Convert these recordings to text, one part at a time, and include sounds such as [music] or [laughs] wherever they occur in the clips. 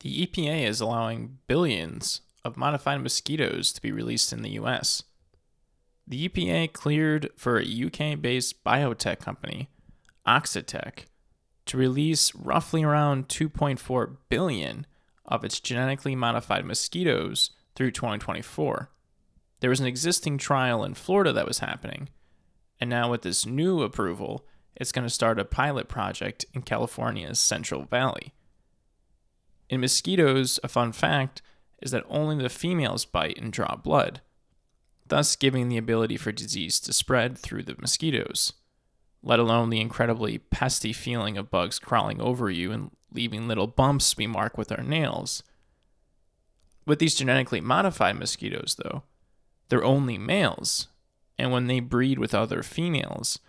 The EPA is allowing billions of modified mosquitoes to be released in the US. The EPA cleared for a UK based biotech company, Oxitec, to release roughly around 2.4 billion of its genetically modified mosquitoes through 2024. There was an existing trial in Florida that was happening, and now with this new approval, it's going to start a pilot project in California's Central Valley. In mosquitoes, a fun fact is that only the females bite and draw blood, thus giving the ability for disease to spread through the mosquitoes, let alone the incredibly pesty feeling of bugs crawling over you and leaving little bumps we mark with our nails. With these genetically modified mosquitoes, though, they're only males, and when they breed with other females,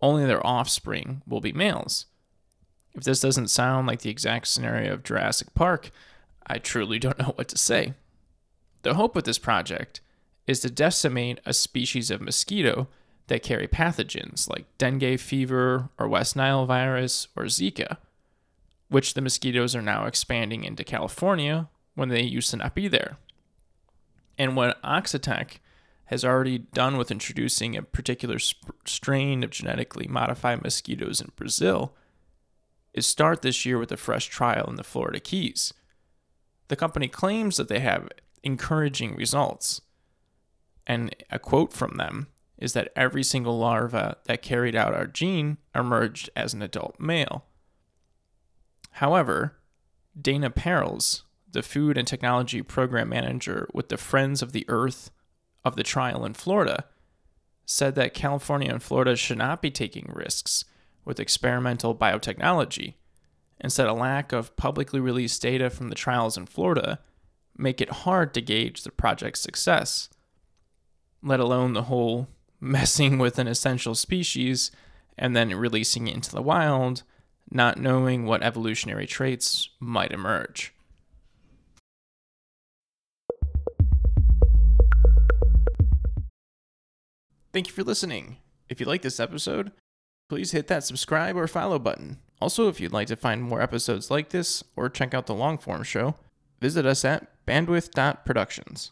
only their offspring will be males. If this doesn't sound like the exact scenario of Jurassic Park, I truly don't know what to say. The hope with this project is to decimate a species of mosquito that carry pathogens like dengue fever or West Nile virus or Zika, which the mosquitoes are now expanding into California when they used to not be there. And what Oxitec has already done with introducing a particular sp- strain of genetically modified mosquitoes in Brazil is start this year with a fresh trial in the Florida Keys. The company claims that they have encouraging results. And a quote from them is that every single larva that carried out our gene emerged as an adult male. However, Dana Perls, the food and technology program manager with the Friends of the Earth of the trial in Florida, said that California and Florida should not be taking risks with experimental biotechnology and said a lack of publicly released data from the trials in Florida make it hard to gauge the project's success, let alone the whole [laughs] messing with an essential species and then releasing it into the wild, not knowing what evolutionary traits might emerge. Thank you for listening. If you like this episode, please hit that subscribe or follow button. Also, if you'd like to find more episodes like this or check out the long form show, visit us at bandwidth.productions.